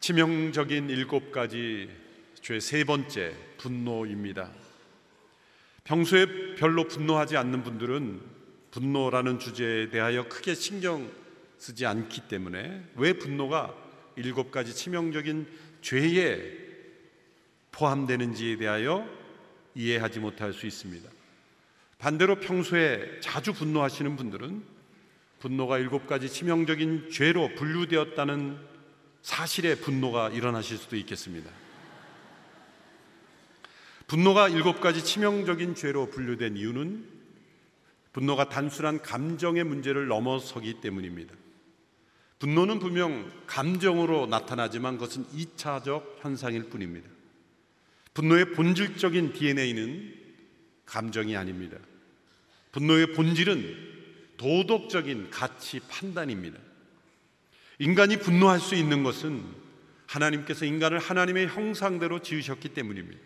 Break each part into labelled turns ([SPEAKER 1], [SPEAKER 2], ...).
[SPEAKER 1] 치명적인 일곱 가지 죄 세 번째 분노입니다. 평소에 별로 분노하지 않는 분들은 분노라는 주제에 대하여 크게 신경 쓰지 않기 때문에 왜 분노가 일곱 가지 치명적인 죄에 포함되는지에 대하여 이해하지 못할 수 있습니다. 반대로 평소에 자주 분노하시는 분들은 분노가 일곱 가지 치명적인 죄로 분류되었다는 사실에 분노가 일어나실 수도 있겠습니다. 분노가 일곱 가지 치명적인 죄로 분류된 이유는 분노가 단순한 감정의 문제를 넘어서기 때문입니다. 분노는 분명 감정으로 나타나지만 그것은 2차적 현상일 뿐입니다. 분노의 본질적인 DNA는 감정이 아닙니다. 분노의 본질은 도덕적인 가치 판단입니다. 인간이 분노할 수 있는 것은 하나님께서 인간을 하나님의 형상대로 지으셨기 때문입니다.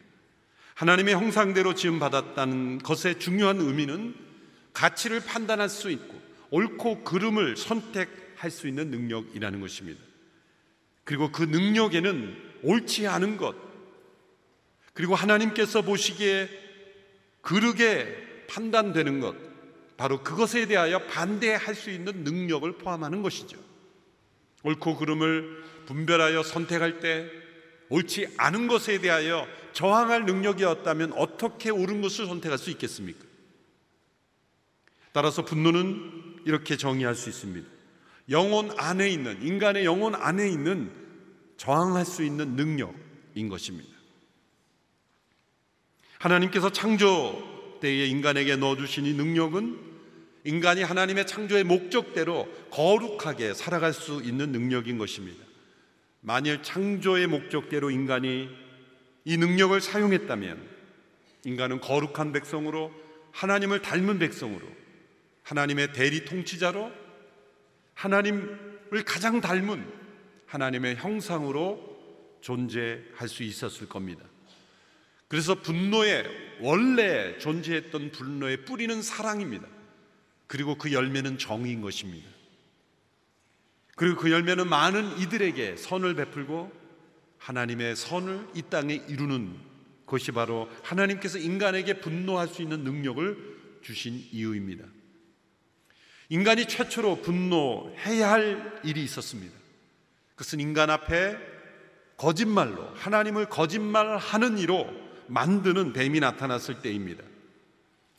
[SPEAKER 1] 하나님의 형상대로 지음 받았다는 것의 중요한 의미는 가치를 판단할 수 있고 옳고 그름을 선택할 수 있는 능력이라는 것입니다. 그리고 그 능력에는 옳지 않은 것, 그리고 하나님께서 보시기에 그르게 판단되는 것, 바로 그것에 대하여 반대할 수 있는 능력을 포함하는 것이죠. 옳고 그름을 분별하여 선택할 때 옳지 않은 것에 대하여 저항할 능력이었다면 어떻게 옳은 것을 선택할 수 있겠습니까? 따라서 분노는 이렇게 정의할 수 있습니다. 영혼 안에 있는, 인간의 영혼 안에 있는 저항할 수 있는 능력인 것입니다. 하나님께서 창조 때에 인간에게 넣어주신 이 능력은 인간이 하나님의 창조의 목적대로 거룩하게 살아갈 수 있는 능력인 것입니다. 만일 창조의 목적대로 인간이 이 능력을 사용했다면 인간은 거룩한 백성으로 하나님을 닮은 백성으로 하나님의 대리 통치자로 하나님을 가장 닮은 하나님의 형상으로 존재할 수 있었을 겁니다. 그래서 분노의 원래 존재했던 분노의 뿌리는 사랑입니다. 그리고 그 열매는 정의인 것입니다. 그리고 그 열매는 많은 이들에게 선을 베풀고 하나님의 선을 이 땅에 이루는 것이 바로 하나님께서 인간에게 분노할 수 있는 능력을 주신 이유입니다. 인간이 최초로 분노해야 할 일이 있었습니다. 그것은 인간 앞에 거짓말로 하나님을 거짓말하는 이로 만드는 뱀이 나타났을 때입니다.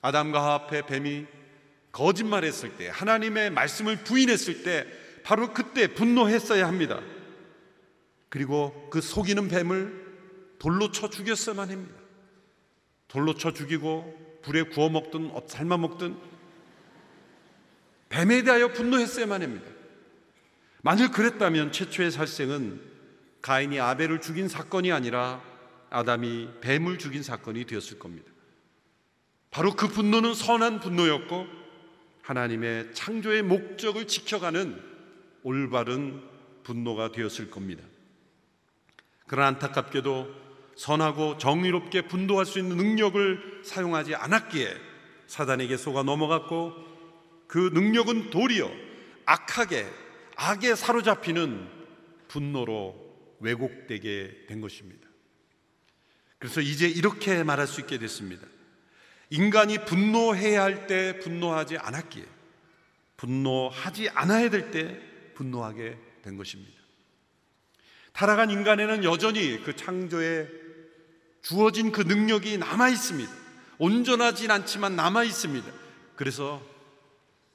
[SPEAKER 1] 아담과 하와 앞에 뱀이 거짓말했을 때 하나님의 말씀을 부인했을 때 바로 그때 분노했어야 합니다. 그리고 그 속이는 뱀을 돌로 쳐 죽였어야만 합니다. 돌로 쳐 죽이고 불에 구워 먹든 삶아 먹든 뱀에 대하여 분노했어야만 합니다. 만일 그랬다면 최초의 살생은 가인이 아벨을 죽인 사건이 아니라 아담이 뱀을 죽인 사건이 되었을 겁니다. 바로 그 분노는 선한 분노였고 하나님의 창조의 목적을 지켜가는 올바른 분노가 되었을 겁니다. 그러나 안타깝게도 선하고 정의롭게 분노할 수 있는 능력을 사용하지 않았기에 사단에게 속아 넘어갔고 그 능력은 도리어 악하게 악에 사로잡히는 분노로 왜곡되게 된 것입니다. 그래서 이제 이렇게 말할 수 있게 됐습니다. 인간이 분노해야 할 때 분노하지 않았기에 분노하지 않아야 될 때 분노하게 된 것입니다. 타락한 인간에는 여전히 그 창조에 주어진 그 능력이 남아 있습니다. 온전하진 않지만 남아 있습니다. 그래서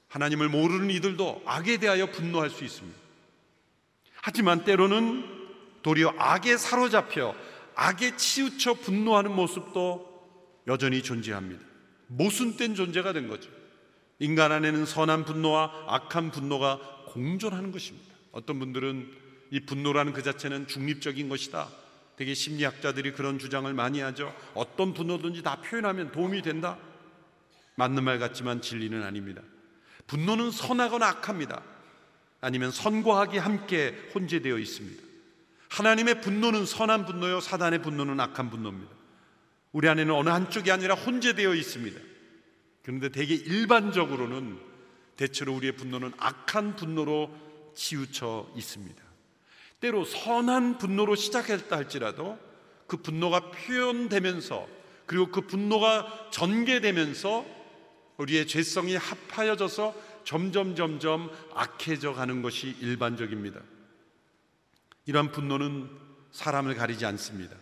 [SPEAKER 1] 하나님을 모르는 이들도 악에 대하여 분노할 수 있습니다. 하지만 때로는 도리어 악에 사로잡혀 악에 치우쳐 분노하는 모습도 여전히 존재합니다. 모순된 존재가 된 거죠. 인간 안에는 선한 분노와 악한 분노가 공존하는 것입니다. 어떤 분들은 이 분노라는 그 자체는 중립적인 것이다. 되게 심리학자들이 그런 주장을 많이 하죠. 어떤 분노든지 다 표현하면 도움이 된다. 맞는 말 같지만 진리는 아닙니다. 분노는 선하거나 악합니다. 아니면 선과 악이 함께 혼재되어 있습니다. 하나님의 분노는 선한 분노요, 사단의 분노는 악한 분노입니다. 우리 안에는 어느 한쪽이 아니라 혼재되어 있습니다. 그런데 되게 일반적으로는 대체로 우리의 분노는 악한 분노로 치우쳐 있습니다. 때로 선한 분노로 시작했다 할지라도 그 분노가 표현되면서 그리고 그 분노가 전개되면서 우리의 죄성이 합하여져서 점점 점점 악해져 가는 것이 일반적입니다. 이러한 분노는 사람을 가리지 않습니다.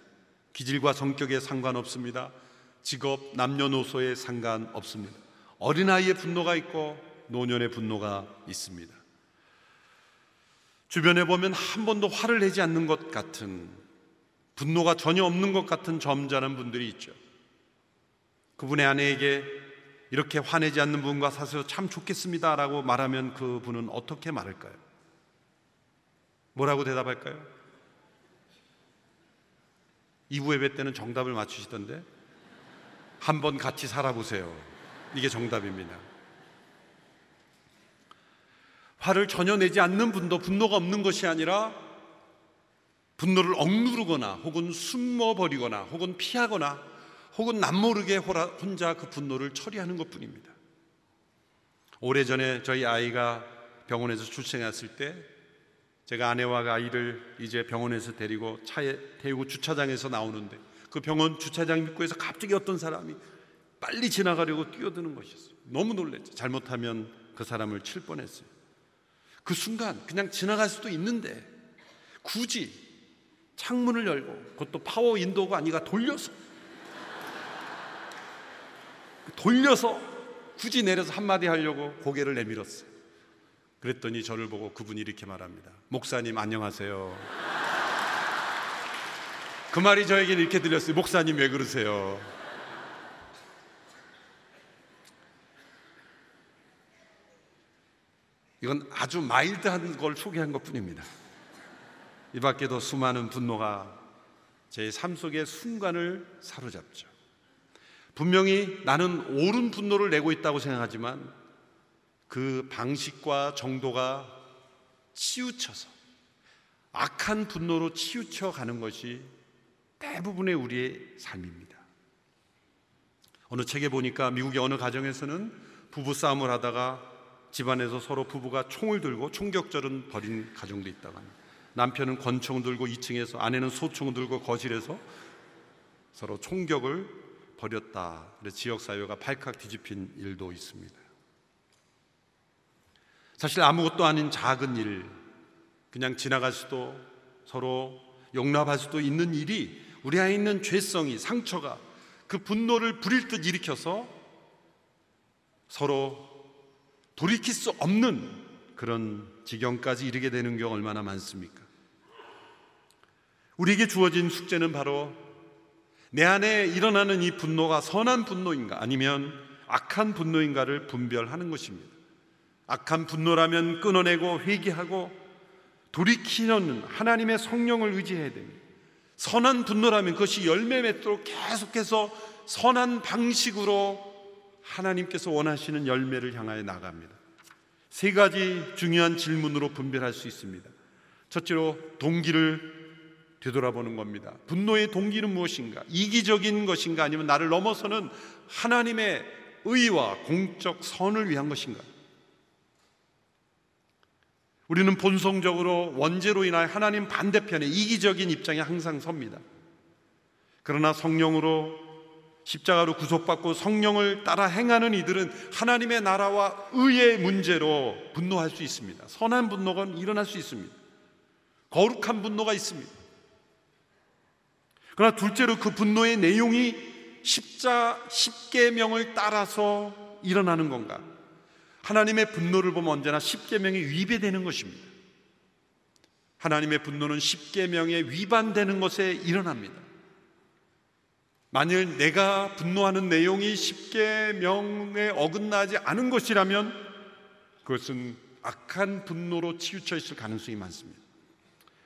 [SPEAKER 1] 기질과 성격에 상관없습니다. 직업, 남녀노소에 상관없습니다. 어린아이의 분노가 있고 노년의 분노가 있습니다. 주변에 보면 한 번도 화를 내지 않는 것 같은 분노가 전혀 없는 것 같은 점잖은 분들이 있죠. 그분의 아내에게 이렇게 화내지 않는 분과 사세요 참 좋겠습니다라고 말하면 그 분은 어떻게 말할까요? 뭐라고 대답할까요? 2부 예배 때는 정답을 맞추시던데 한번 같이 살아보세요. 이게 정답입니다. 화를 전혀 내지 않는 분도 분노가 없는 것이 아니라 분노를 억누르거나 혹은 숨어버리거나 혹은 피하거나 혹은 남모르게 혼자 그 분노를 처리하는 것 뿐입니다. 오래전에 저희 아이가 병원에서 출생했을 때 제가 아내와 아이를 이제 병원에서 데리고 차에 태우고 주차장에서 나오는데 그 병원 주차장 입구에서 갑자기 어떤 사람이 빨리 지나가려고 뛰어드는 것이었어요. 너무 놀랐죠. 잘못하면 그 사람을 칠 뻔했어요. 그 순간 그냥 지나갈 수도 있는데 굳이 창문을 열고 그것도 파워 인도가 아니라 돌려서 돌려서 굳이 내려서 한마디 하려고 고개를 내밀었어요. 그랬더니 저를 보고 그분이 이렇게 말합니다. 목사님 안녕하세요. 그 말이 저에게는 이렇게 들렸어요. 목사님 왜 그러세요? 이건 아주 마일드한 걸 소개한 것 뿐입니다. 이 밖에도 수많은 분노가 제 삶 속의 순간을 사로잡죠. 분명히 나는 옳은 분노를 내고 있다고 생각하지만 그 방식과 정도가 치우쳐서 악한 분노로 치우쳐 가는 것이 대부분의 우리의 삶입니다. 어느 책에 보니까 미국의 어느 가정에서는 부부 싸움을 하다가 집안에서 서로 부부가 총을 들고 총격전은 벌인 가정도 있다고 합니다. 남편은 권총 들고 2층에서 아내는 소총 들고 거실에서 서로 총격을 벌였다. 지역 사회가 발칵 뒤집힌 일도 있습니다. 사실 아무것도 아닌 작은 일, 그냥 지나갈 수도 서로 용납할 수도 있는 일이 우리 안에 있는 죄성이 상처가 그 분노를 부릴 듯 일으켜서 서로 돌이킬 수 없는 그런 지경까지 이르게 되는 경우 얼마나 많습니까? 우리에게 주어진 숙제는 바로 내 안에 일어나는 이 분노가 선한 분노인가 아니면 악한 분노인가를 분별하는 것입니다. 악한 분노라면 끊어내고 회개하고 돌이키는 하나님의 성령을 의지해야 됩니다. 선한 분노라면 그것이 열매 맺도록 계속해서 선한 방식으로 하나님께서 원하시는 열매를 향하여 나갑니다. 세 가지 중요한 질문으로 분별할 수 있습니다. 첫째로 동기를 되돌아보는 겁니다. 분노의 동기는 무엇인가? 이기적인 것인가? 아니면 나를 넘어서는 하나님의 의와 공적 선을 위한 것인가? 우리는 본성적으로 원죄로 인하여 하나님 반대편에 이기적인 입장에 항상 섭니다. 그러나 성령으로 십자가로 구속받고 성령을 따라 행하는 이들은 하나님의 나라와 의의 문제로 분노할 수 있습니다. 선한 분노가 일어날 수 있습니다. 거룩한 분노가 있습니다. 그러나 둘째로 그 분노의 내용이 십자 십계명을 따라서 일어나는 건가? 하나님의 분노를 보면 언제나 십계명이 위배되는 것입니다. 하나님의 분노는 십계명에 위반되는 것에 일어납니다. 만일 내가 분노하는 내용이 십계명에 어긋나지 않은 것이라면 그것은 악한 분노로 치우쳐 있을 가능성이 많습니다.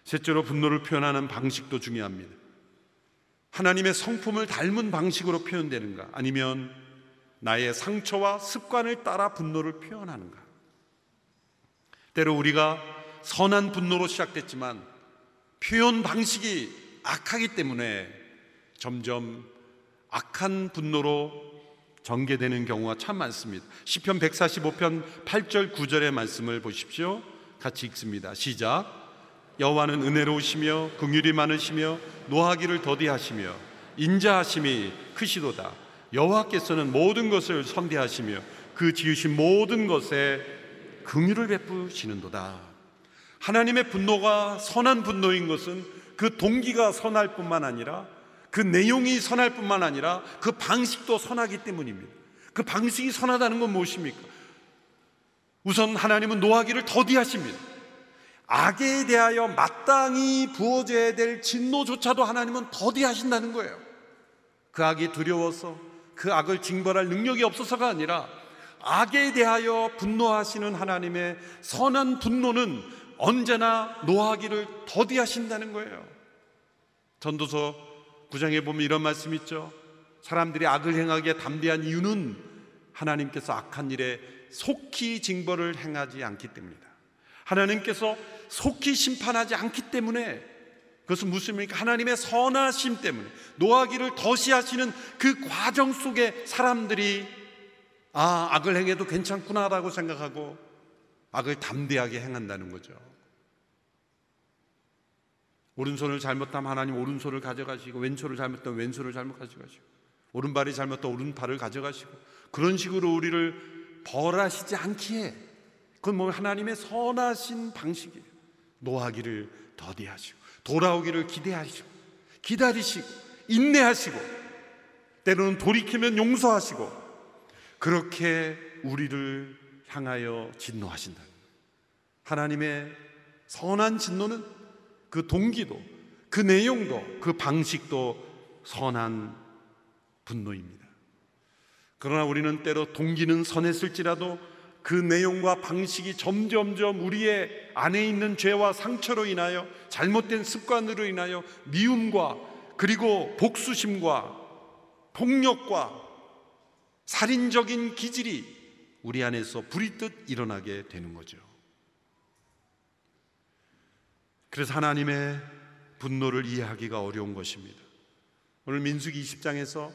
[SPEAKER 1] 셋째로 분노를 표현하는 방식도 중요합니다. 하나님의 성품을 닮은 방식으로 표현되는가 아니면 나의 상처와 습관을 따라 분노를 표현하는가? 때로 우리가 선한 분노로 시작됐지만 표현 방식이 악하기 때문에 점점 악한 분노로 전개되는 경우가 참 많습니다. 시편 145편 8절 9절의 말씀을 보십시오. 같이 읽습니다. 시작. 여호와는 은혜로우시며 긍휼이 많으시며 노하기를 더디하시며 인자하심이 크시도다. 여호와께서는 모든 것을 선대하시며 그 지으신 모든 것에 긍휼을 베푸시는도다. 하나님의 분노가 선한 분노인 것은 그 동기가 선할 뿐만 아니라 그 내용이 선할 뿐만 아니라 그 방식도 선하기 때문입니다. 그 방식이 선하다는 건 무엇입니까? 우선 하나님은 노하기를 더디하십니다. 악에 대하여 마땅히 부어져야 될 진노조차도 하나님은 더디하신다는 거예요. 그 악이 두려워서 그 악을 징벌할 능력이 없어서가 아니라 악에 대하여 분노하시는 하나님의 선한 분노는 언제나 노하기를 더디하신다는 거예요. 전도서 9장에 보면 이런 말씀 있죠. 사람들이 악을 행하기에 담대한 이유는 하나님께서 악한 일에 속히 징벌을 행하지 않기 때문이다. 하나님께서 속히 심판하지 않기 때문에 그것은 무엇입니까? 하나님의 선하심 때문에 노하기를 더시하시는 그 과정 속에 사람들이 아 악을 행해도 괜찮구나라고 생각하고 악을 담대하게 행한다는 거죠. 오른손을 잘못하면 하나님 오른손을 가져가시고 왼손을 잘못하면 왼손을 잘못 가져가시고 오른발이 잘못하면 오른팔을 가져가시고 그런 식으로 우리를 벌하시지 않기에 그건 뭐 하나님의 선하신 방식이에요. 노하기를 더디하시고 돌아오기를 기대하시고 기다리시고 인내하시고 때로는 돌이키면 용서하시고 그렇게 우리를 향하여 진노하신다. 하나님의 선한 진노는 그 동기도 그 내용도 그 방식도 선한 분노입니다. 그러나 우리는 때로 동기는 선했을지라도 그 내용과 방식이 점점점 우리의 안에 있는 죄와 상처로 인하여 잘못된 습관으로 인하여 미움과 그리고 복수심과 폭력과 살인적인 기질이 우리 안에서 불이 뜻 일어나게 되는 거죠. 그래서 하나님의 분노를 이해하기가 어려운 것입니다. 오늘 민수기 20장에서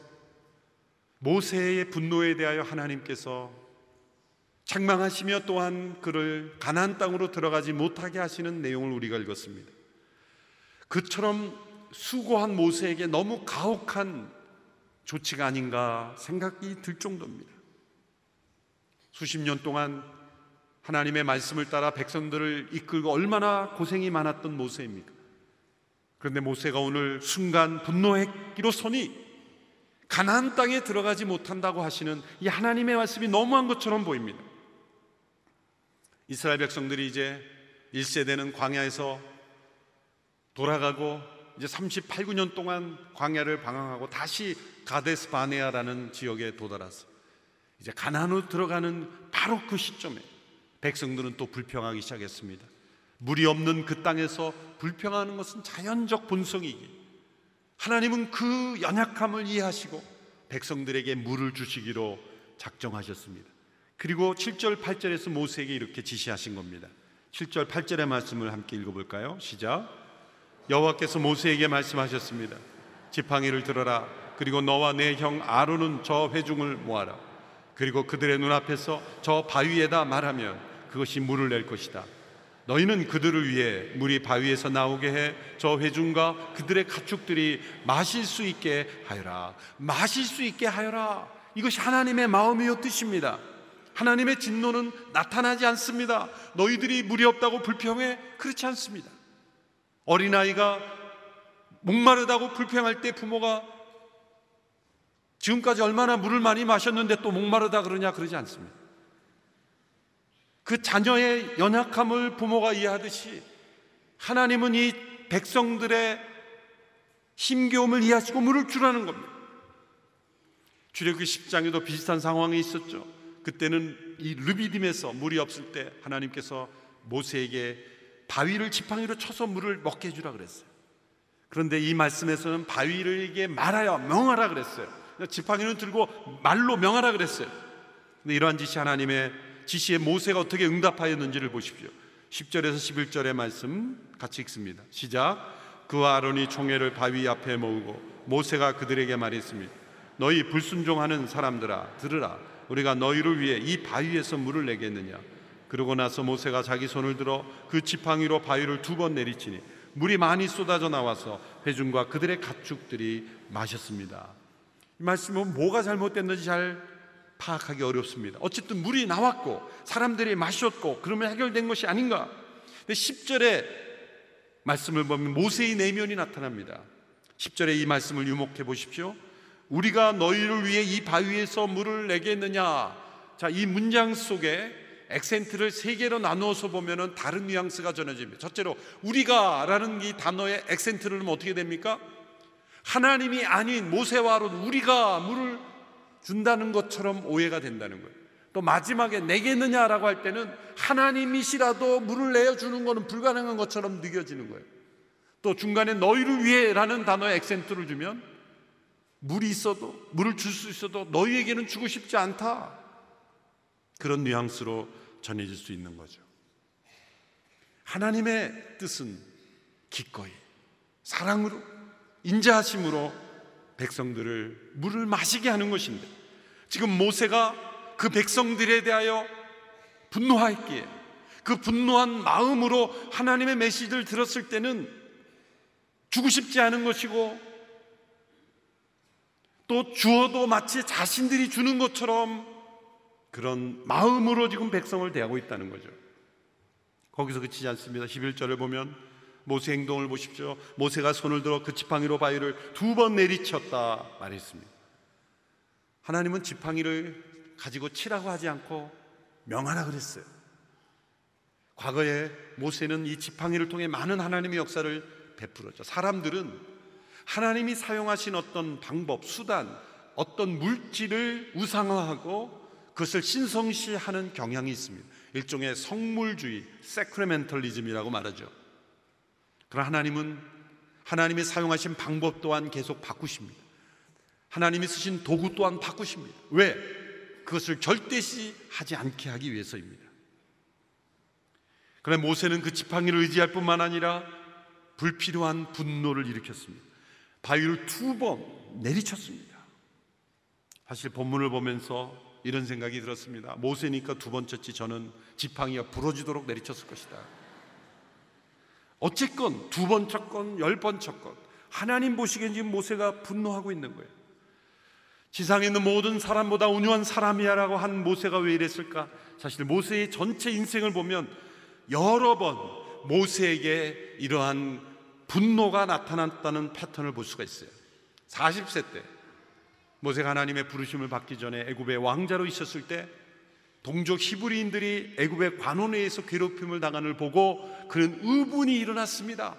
[SPEAKER 1] 모세의 분노에 대하여 하나님께서 책망하시며 또한 그를 가나안 땅으로 들어가지 못하게 하시는 내용을 우리가 읽었습니다. 그처럼 수고한 모세에게 너무 가혹한 조치가 아닌가 생각이 들 정도입니다. 수십 년 동안 하나님의 말씀을 따라 백성들을 이끌고 얼마나 고생이 많았던 모세입니까? 그런데 모세가 오늘 순간 분노했기로 서니 가나안 땅에 들어가지 못한다고 하시는 이 하나님의 말씀이 너무한 것처럼 보입니다. 이스라엘 백성들이 이제 1세대는 광야에서 돌아가고 이제 38, 9년 동안 광야를 방황하고 다시 가데스 바네아라는 지역에 도달해서 이제 가나안으로 들어가는 바로 그 시점에 백성들은 또 불평하기 시작했습니다. 물이 없는 그 땅에서 불평하는 것은 자연적 본성이기 하나님은 그 연약함을 이해하시고 백성들에게 물을 주시기로 작정하셨습니다. 그리고 7절 8절에서 모세에게 이렇게 지시하신 겁니다. 7절 8절의 말씀을 함께 읽어 볼까요? 시작. 여호와께서 모세에게 말씀하셨습니다. 지팡이를 들어라. 그리고 너와 내 형 아론은 저 회중을 모아라. 그리고 그들의 눈앞에서 저 바위에다 말하면 그것이 물을 낼 것이다. 너희는 그들을 위해 물이 바위에서 나오게 해 저 회중과 그들의 가축들이 마실 수 있게 하여라. 마실 수 있게 하여라. 이것이 하나님의 마음이요 뜻입니다. 하나님의 진노는 나타나지 않습니다. 너희들이 물이 없다고 불평해? 그렇지 않습니다. 어린아이가 목마르다고 불평할 때 부모가 지금까지 얼마나 물을 많이 마셨는데 또 목마르다 그러냐 그러지 않습니다. 그 자녀의 연약함을 부모가 이해하듯이 하나님은 이 백성들의 힘겨움을 이해하시고 물을 주라는 겁니다. 출애굽기 10장에도 비슷한 상황이 있었죠. 그때는 이 르비딤에서 물이 없을 때 하나님께서 모세에게 바위를 지팡이로 쳐서 물을 먹게 해주라 그랬어요. 그런데 이 말씀에서는 바위를에게 말하여 명하라 그랬어요. 지팡이는 들고 말로 명하라 그랬어요. 근데 이러한 짓이 하나님의 지시에 모세가 어떻게 응답하였는지를 보십시오. 10절에서 11절의 말씀 같이 읽습니다. 시작. 그와 아론이 총회를 바위 앞에 모으고 모세가 그들에게 말했습니다. 너희 불순종하는 사람들아 들으라. 우리가 너희를 위해 이 바위에서 물을 내겠느냐. 그러고 나서 모세가 자기 손을 들어 그 지팡이로 바위를 두 번 내리치니 물이 많이 쏟아져 나와서 회중과 그들의 가축들이 마셨습니다. 이 말씀은 뭐가 잘못됐는지 잘 파악하기 어렵습니다. 어쨌든 물이 나왔고 사람들이 마셨고 그러면 해결된 것이 아닌가? 근데 10절에 말씀을 보면 모세의 내면이 나타납니다. 10절에 이 말씀을 유목해 보십시오. 우리가 너희를 위해 이 바위에서 물을 내겠느냐? 자, 이 문장 속에 액센트를 세 개로 나누어서 보면은 다른 뉘앙스가 전해집니다. 첫째로 우리가라는 이 단어의 액센트를 넣으면 어떻게 됩니까? 하나님이 아닌 모세와 아론 우리가 물을 준다는 것처럼 오해가 된다는 거예요. 또 마지막에 내겠느냐라고 할 때는 하나님이시라도 물을 내어 주는 것은 불가능한 것처럼 느껴지는 거예요. 또 중간에 너희를 위해라는 단어의 액센트를 주면 물이 있어도 물을 줄 수 있어도 너희에게는 주고 싶지 않다. 그런 뉘앙스로 전해질 수 있는 거죠. 하나님의 뜻은 기꺼이 사랑으로 인자하심으로 백성들을 물을 마시게 하는 것인데 지금 모세가 그 백성들에 대하여 분노하였기에 그 분노한 마음으로 하나님의 메시지를 들었을 때는 주고 싶지 않은 것이고 또 주어도 마치 자신들이 주는 것처럼 그런 마음으로 지금 백성을 대하고 있다는 거죠. 거기서 그치지 않습니다. 11절을 보면 모세 행동을 보십시오. 모세가 손을 들어 그 지팡이로 바위를 두 번 내리쳤다 말했습니다. 하나님은 지팡이를 가지고 치라고 하지 않고 명하라 그랬어요. 과거에 모세는 이 지팡이를 통해 많은 하나님의 역사를 베풀었죠. 사람들은 하나님이 사용하신 어떤 방법, 수단, 어떤 물질을 우상화하고 그것을 신성시하는 경향이 있습니다. 일종의 성물주의, 세크레멘털리즘이라고 말하죠. 그러나 하나님은 하나님이 사용하신 방법 또한 계속 바꾸십니다. 하나님이 쓰신 도구 또한 바꾸십니다. 왜? 그것을 절대시 하지 않게 하기 위해서입니다. 그러나 모세는 그 지팡이를 의지할 뿐만 아니라 불필요한 분노를 일으켰습니다. 바위를 두 번 내리쳤습니다. 사실 본문을 보면서 이런 생각이 들었습니다. 모세니까 두번 쳤지 저는 지팡이가 부러지도록 내리쳤을 것이다. 어쨌건 두번 쳤건 열번 쳤건 하나님 보시기엔 지금 모세가 분노하고 있는 거예요. 지상에 있는 모든 사람보다 온유한 사람이야라고 한 모세가 왜 이랬을까? 사실 모세의 전체 인생을 보면 여러 번 모세에게 이러한 분노가 나타났다는 패턴을 볼 수가 있어요. 40세 때 모세가 하나님의 부르심을 받기 전에 애굽의 왕자로 있었을 때 동족 히브리인들이 애굽의 관원에 의해서 괴롭힘을 당하는 걸 보고 그런 의분이 일어났습니다.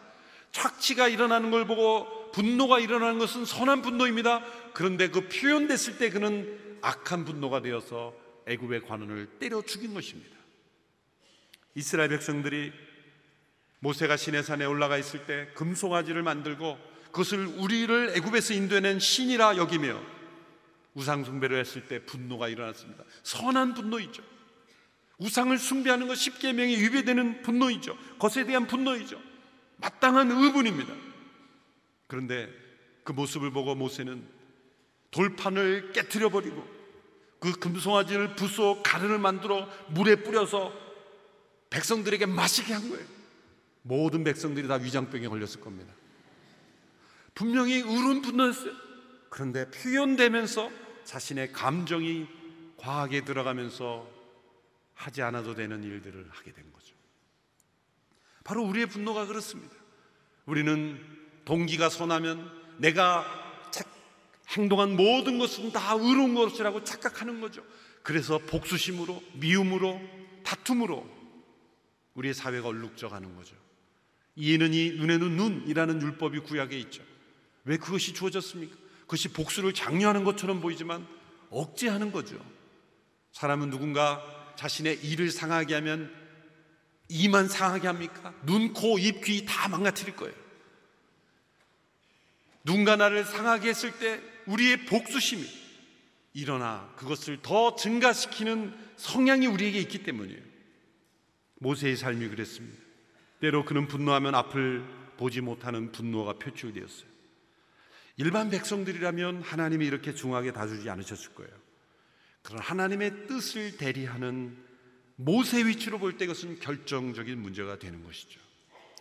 [SPEAKER 1] 착취가 일어나는 걸 보고 분노가 일어나는 것은 선한 분노입니다. 그런데 그 표현됐을 때 그는 악한 분노가 되어서 애굽의 관원을 때려 죽인 것입니다. 이스라엘 백성들이 모세가 시내산에 올라가 있을 때 금송아지를 만들고 그것을 우리를 애굽에서 인도해낸 신이라 여기며 우상 숭배를 했을 때 분노가 일어났습니다. 선한 분노이죠. 우상을 숭배하는 것 십계명에 위배되는 분노이죠. 것에 대한 분노이죠. 마땅한 의분입니다. 그런데 그 모습을 보고 모세는 돌판을 깨뜨려 버리고 그 금송아지를 부숴 가르를 만들어 물에 뿌려서 백성들에게 마시게 한 거예요. 모든 백성들이 다 위장병에 걸렸을 겁니다. 분명히 의로운 분노였어요. 그런데 표현되면서 자신의 감정이 과하게 들어가면서 하지 않아도 되는 일들을 하게 된 거죠. 바로 우리의 분노가 그렇습니다. 우리는 동기가 선하면 내가 행동한 모든 것은 다 의로운 것이라고 착각하는 거죠. 그래서 복수심으로, 미움으로, 다툼으로 우리의 사회가 얼룩져 가는 거죠. 이에는 이, 눈에는 눈이라는 율법이 구약에 있죠. 왜 그것이 주어졌습니까? 그것이 복수를 장려하는 것처럼 보이지만 억제하는 거죠. 사람은 누군가 자신의 이를 상하게 하면 이만 상하게 합니까? 눈, 코, 입, 귀 다 망가뜨릴 거예요. 누군가 나를 상하게 했을 때 우리의 복수심이 일어나 그것을 더 증가시키는 성향이 우리에게 있기 때문이에요. 모세의 삶이 그랬습니다. 때로 그는 분노하면 앞을 보지 못하는 분노가 표출되었어요. 일반 백성들이라면 하나님이 이렇게 중하게 다루지 않으셨을 거예요. 그런 하나님의 뜻을 대리하는 모세 위치로 볼 때 그것은 결정적인 문제가 되는 것이죠.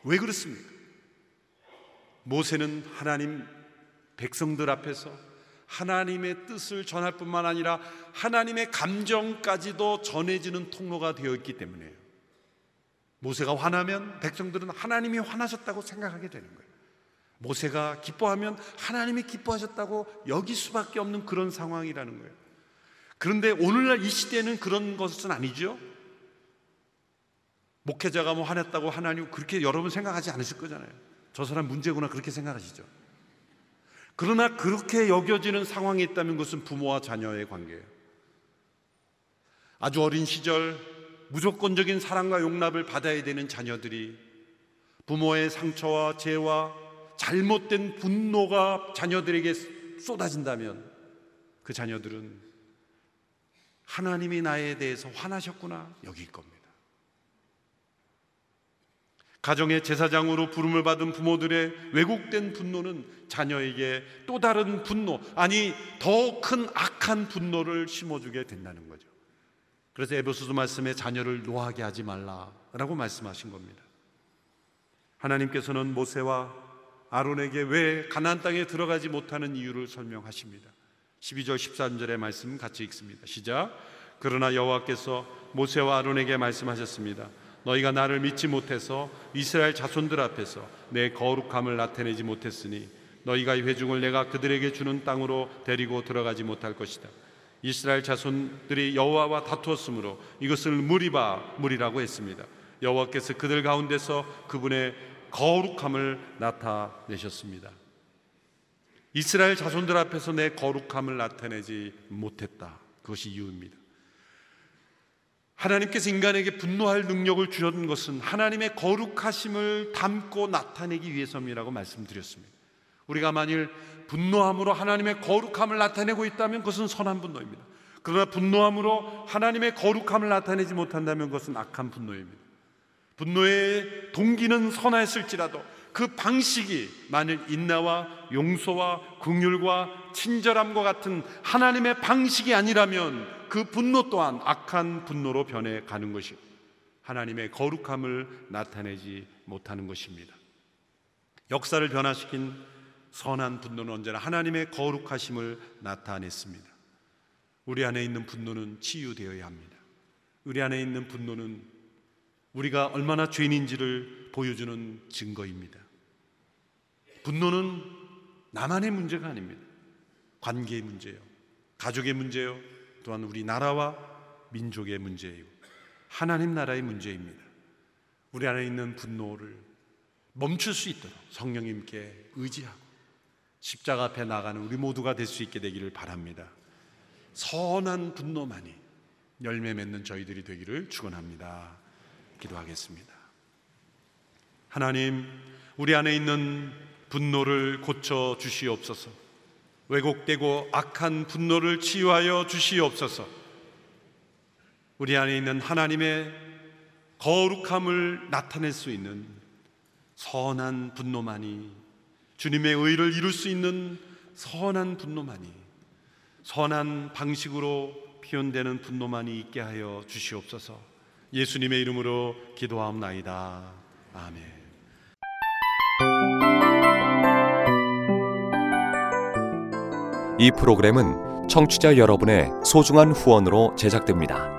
[SPEAKER 1] 왜 그렇습니까? 모세는 하나님 백성들 앞에서 하나님의 뜻을 전할 뿐만 아니라 하나님의 감정까지도 전해지는 통로가 되어 있기 때문에요. 모세가 화나면 백성들은 하나님이 화나셨다고 생각하게 되는 거예요. 모세가 기뻐하면 하나님이 기뻐하셨다고 여기 수밖에 없는 그런 상황이라는 거예요. 그런데 오늘날 이 시대는 그런 것은 아니죠. 목회자가 뭐 화냈다고 하나님 그렇게 여러분 생각하지 않으실 거잖아요. 저 사람 문제구나 그렇게 생각하시죠. 그러나 그렇게 여겨지는 상황이 있다면 그것은 부모와 자녀의 관계예요. 아주 어린 시절 무조건적인 사랑과 용납을 받아야 되는 자녀들이 부모의 상처와 죄와 잘못된 분노가 자녀들에게 쏟아진다면 그 자녀들은 하나님이 나에 대해서 화나셨구나 여길 겁니다. 가정의 제사장으로 부름을 받은 부모들의 왜곡된 분노는 자녀에게 또 다른 분노, 아니 더 큰 악한 분노를 심어주게 된다는 거죠. 그래서 에베소서 말씀에 자녀를 노하게 하지 말라라고 말씀하신 겁니다. 하나님께서는 모세와 아론에게 왜 가나안 땅에 들어가지 못하는 이유를 설명하십니다. 12절 13절의 말씀 같이 읽습니다. 시작. 그러나 여호와께서 모세와 아론에게 말씀하셨습니다. 너희가 나를 믿지 못해서 이스라엘 자손들 앞에서 내 거룩함을 나타내지 못했으니 너희가 이 회중을 내가 그들에게 주는 땅으로 데리고 들어가지 못할 것이다. 이스라엘 자손들이 여호와와 다투었으므로 이것을 무리바 무리라고 했습니다. 여호와께서 그들 가운데서 그분의 거룩함을 나타내셨습니다. 이스라엘 자손들 앞에서 내 거룩함을 나타내지 못했다. 그것이 이유입니다. 하나님께서 인간에게 분노할 능력을 주셨던 것은 하나님의 거룩하심을 담고 나타내기 위해서이라고 말씀드렸습니다. 우리가 만일 분노함으로 하나님의 거룩함을 나타내고 있다면 그것은 선한 분노입니다. 그러나 분노함으로 하나님의 거룩함을 나타내지 못한다면 그것은 악한 분노입니다. 분노의 동기는 선하였을지라도 그 방식이 만일 인나와 용서와 긍휼과 친절함과 같은 하나님의 방식이 아니라면 그 분노 또한 악한 분노로 변해 가는 것이 하나님의 거룩함을 나타내지 못하는 것입니다. 역사를 변화시킨 선한 분노는 언제나 하나님의 거룩하심을 나타냈습니다. 우리 안에 있는 분노는 치유되어야 합니다. 우리 안에 있는 분노는 우리가 얼마나 죄인인지를 보여주는 증거입니다. 분노는 나만의 문제가 아닙니다. 관계의 문제요. 가족의 문제요. 또한 우리 나라와 민족의 문제이고 하나님 나라의 문제입니다. 우리 안에 있는 분노를 멈출 수 있도록 성령님께 의지하고 십자가 앞에 나가는 우리 모두가 될 수 있게 되기를 바랍니다. 선한 분노만이 열매 맺는 저희들이 되기를 축원합니다. 기도하겠습니다. 하나님, 우리 안에 있는 분노를 고쳐 주시옵소서. 왜곡되고 악한 분노를 치유하여 주시옵소서. 우리 안에 있는 하나님의 거룩함을 나타낼 수 있는 선한 분노만이 주님의 의를 이룰 수 있는 선한 분노만이 선한 방식으로 표현되는 분노만이 있게 하여 주시옵소서. 예수님의 이름으로 기도하옵나이다. 아멘.
[SPEAKER 2] 이 프로그램은 청취자 여러분의 소중한 후원으로 제작됩니다.